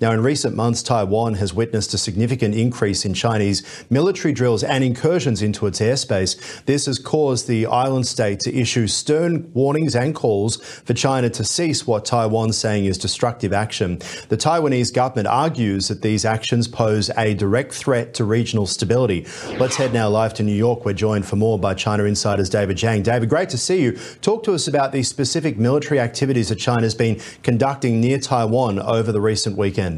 Now, in recent months, Taiwan has witnessed a significant increase in Chinese military drills and incursions into its airspace. This has caused the island state to issue stern warnings and calls for China to cease what Taiwan's saying is destructive action. The Taiwanese government argues that these actions pose a direct threat to regional stability. Let's head now live to New York. We're joined for more by China Insider's David Zhang. David, great to see you. Talk to us about these specific military activities that China's been conducting near Taiwan over the recent weekend.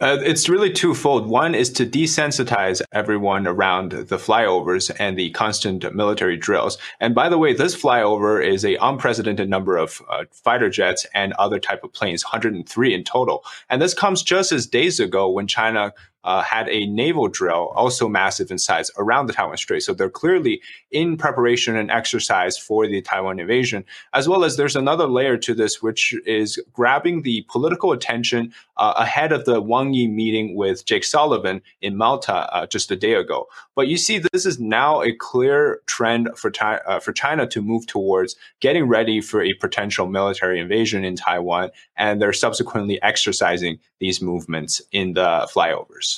Uh, it's really twofold. One is to desensitize everyone around the flyovers and the constant military drills. And by the way, this flyover is a unprecedented number of uh, fighter jets and other type of planes, 103 in total. And this comes just as days ago when China uh, had a naval drill, also massive in size, around the Taiwan Strait. So they're clearly in preparation and exercise for the Taiwan invasion, as well as there's another layer to this, which is grabbing the political attention uh, ahead of the Wang Yi meeting with Jake Sullivan in Malta uh, just a day ago. But you see, this is now a clear trend for, uh, for China to move towards getting ready for a potential military invasion in Taiwan, and they're subsequently exercising these movements in the flyovers.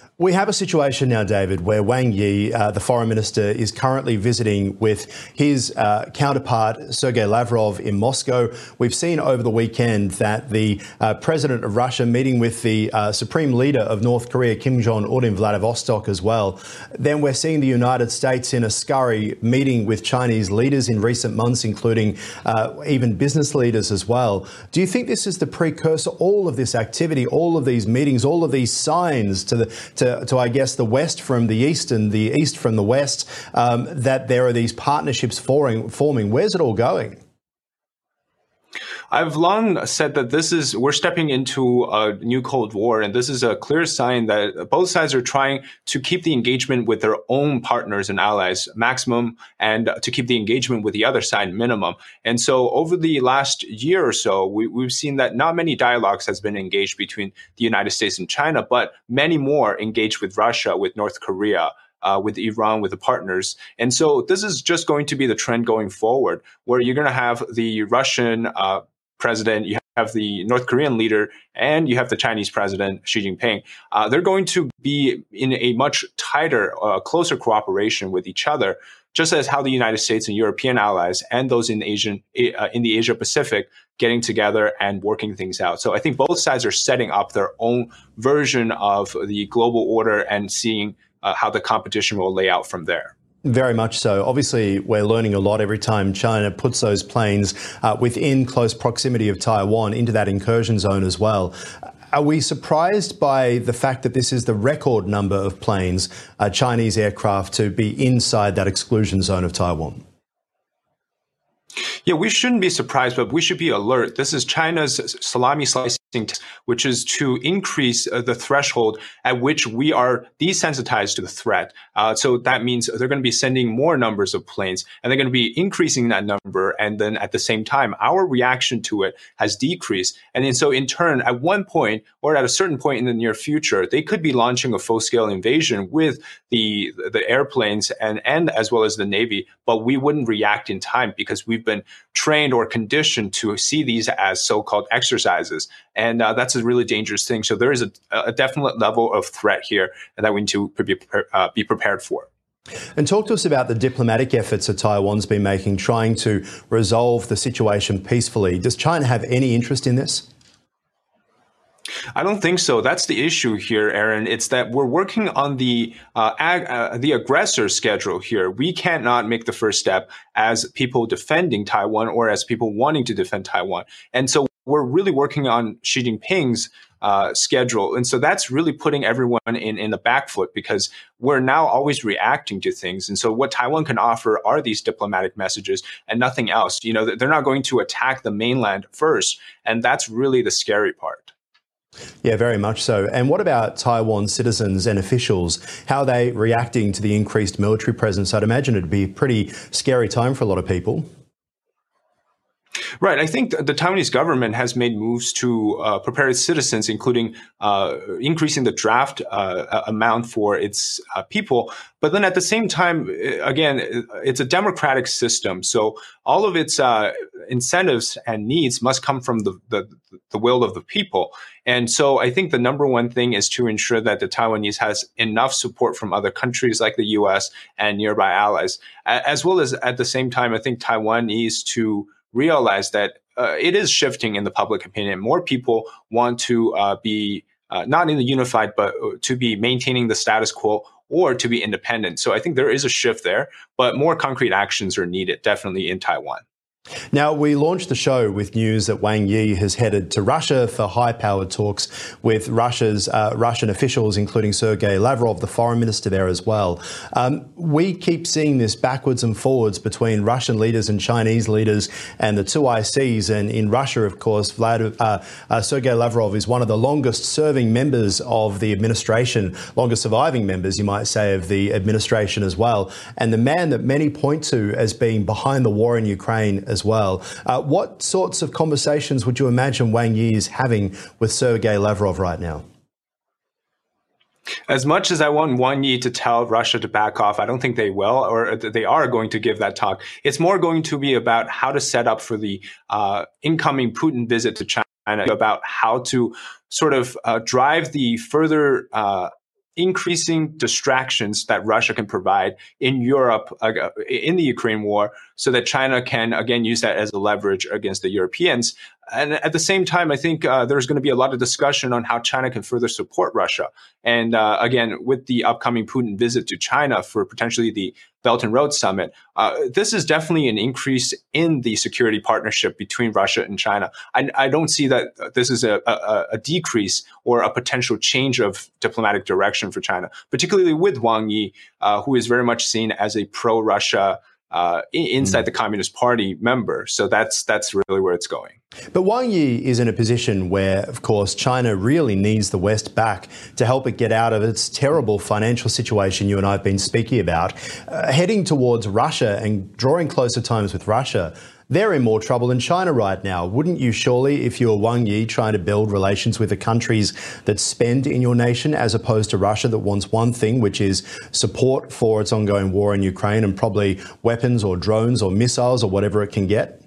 We have a situation now, David, where Wang Yi, uh, the foreign minister, is currently visiting with his uh, counterpart, Sergei Lavrov, in Moscow. We've seen over the weekend that the uh, president of Russia meeting with the uh, supreme leader of North Korea, Kim Jong un, in Vladivostok as well. Then we're seeing the United States in a scurry meeting with Chinese leaders in recent months, including uh, even business leaders as well. Do you think this is the precursor, all of this activity, all of these meetings, all of these signs to the to to, I guess, the West from the East and the East from the West, um, that there are these partnerships forming, forming. Where's it all going? I've long said that this is we're stepping into a new Cold War, and this is a clear sign that both sides are trying to keep the engagement with their own partners and allies maximum, and to keep the engagement with the other side minimum. And so, over the last year or so, we, we've seen that not many dialogues has been engaged between the United States and China, but many more engaged with Russia, with North Korea, uh, with Iran, with the partners. And so this is just going to be the trend going forward, where you're going to have the Russian uh, president, you have the North Korean leader, and you have the Chinese president, Xi Jinping. Uh, they're going to be in a much tighter, uh, closer cooperation with each other, just as how the United States and European allies and those in Asian uh, in the Asia Pacific getting together and working things out. So I think both sides are setting up their own version of the global order and seeing uh, how the competition will lay out from there. Very much so. Obviously, we're learning a lot every time China puts those planes uh, within close proximity of Taiwan into that incursion zone as well. Are we surprised by the fact that this is the record number of planes, uh, Chinese aircraft, to be inside that exclusion zone of Taiwan? Yeah, we shouldn't be surprised, but we should be alert. This is China's salami slicing, which is to increase uh, the threshold at which we are desensitized to the threat. Uh, so that means they're going to be sending more numbers of planes and they're going to be increasing that number. And then at the same time, our reaction to it has decreased. And so in turn, at one point or at a certain point in the near future, they could be launching a full scale invasion with the, the airplanes and, and as well as the Navy, but we wouldn't react in time because we've been trained or conditioned to see these as so-called exercises, and uh, that's a really dangerous thing. So there is a, a, definite level of threat here that we need to be, uh, be prepared for. And talk to us about the diplomatic efforts that Taiwan's been making, trying to resolve the situation peacefully. Does China have any interest in this? I don't think so. That's the issue here, Aaron. It's that we're working on the uh, ag- uh, the aggressor schedule here. We cannot make the first step as people defending Taiwan or as people wanting to defend Taiwan. And so we're really working on Xi Jinping's uh, schedule. And so that's really putting everyone in, in the back foot because we're now always reacting to things. And so what Taiwan can offer are these diplomatic messages and nothing else. You know, they're not going to attack the mainland first. And that's really the scary part. Yeah, very much so. And what about Taiwan citizens and officials? How are they reacting to the increased military presence? I'd imagine it'd be a pretty scary time for a lot of people. Right. I think the Taiwanese government has made moves to uh, prepare its citizens, including uh, increasing the draft uh, amount for its uh, people. But then at the same time, uh, again, it's a democratic system. So all of its uh, incentives and needs must come from the, the, the, will of the people. And so I think the number one thing is to ensure that the Taiwanese has enough support from other countries like the US and nearby allies, as well as at the same time, I think Taiwan needs to realize that uh, it is shifting in the public opinion. More people want to uh, be uh, not in the unified, but uh, to be maintaining the status quo or to be independent. So I think there is a shift there, but more concrete actions are needed, definitely in Taiwan. Now, we launched the show with news that Wang Yi has headed to Russia for high powered talks with Russia's uh, Russian officials, including Sergei Lavrov, the foreign minister there as well. Um, we keep seeing this backwards and forwards between Russian leaders and Chinese leaders and the two ICs. And in Russia, of course, Vlad, uh, uh, Sergei Lavrov is one of the longest serving members of the administration, longest surviving members, you might say, of the administration as well. And the man that many point to as being behind the war in Ukraine as well. Uh, what sorts of conversations would you imagine Wang Yi is having with Sergei Lavrov right now? As much as I want Wang Yi to tell Russia to back off, I don't think they will, or they are going to give that talk. It's more going to be about how to set up for the uh, incoming Putin visit to China, about how to sort of uh, drive the further uh, increasing distractions that Russia can provide in Europe uh, in the Ukraine war so that China can again use that as a leverage against the Europeans. And at the same time, I think uh, there's going to be a lot of discussion on how China can further support Russia. And uh, again, with the upcoming Putin visit to China for potentially the Belt and Road Summit, uh, this is definitely an increase in the security partnership between Russia and China. I, I don't see that this is a, a, a, decrease or a potential change of diplomatic direction for China, particularly with Wang Yi, uh, who is very much seen as a pro-Russia uh, inside mm. the Communist Party member. So that's that's really where it's going. But Wang Yi is in a position where, of course, China really needs the West back to help it get out of its terrible financial situation you and I have been speaking about. Uh, heading towards Russia and drawing closer times with Russia, they're in more trouble than China right now. Wouldn't you surely, if you're Wang Yi, trying to build relations with the countries that spend in your nation as opposed to Russia that wants one thing, which is support for its ongoing war in Ukraine and probably weapons or drones or missiles or whatever it can get?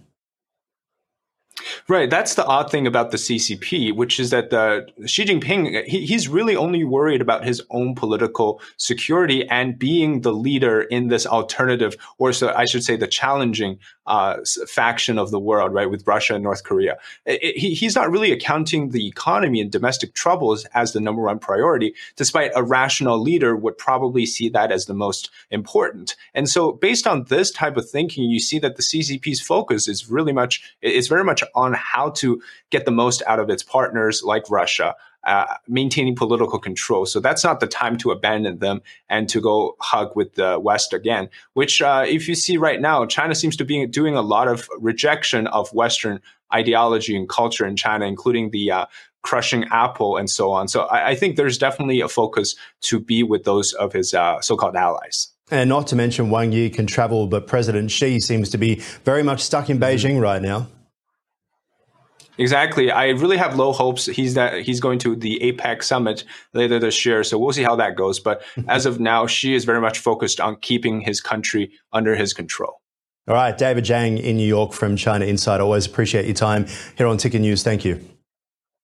Right. That's the odd thing about the CCP, which is that the Xi Jinping, he, he's really only worried about his own political security and being the leader in this alternative, or so I should say, the challenging uh, faction of the world, right, with Russia and North Korea. It, it, he, he's not really accounting the economy and domestic troubles as the number one priority, despite a rational leader would probably see that as the most important. And so, based on this type of thinking, you see that the CCP's focus is really much, it's very much on how to get the most out of its partners like Russia. Uh, maintaining political control. So that's not the time to abandon them and to go hug with the West again. Which, uh, if you see right now, China seems to be doing a lot of rejection of Western ideology and culture in China, including the uh, crushing Apple and so on. So I, I, think there's definitely a focus to be with those of his uh, so-called allies. And not to mention Wang Yi can travel, but President Xi seems to be very much stuck in Beijing right now. Exactly. I really have low hopes. He's that he's going to the APEC summit later this year, so we'll see how that goes. But as of now, Xi is very much focused on keeping his country under his control. All right, David Zhang in New York from China Insider. Always appreciate your time here on Ticker News. Thank you.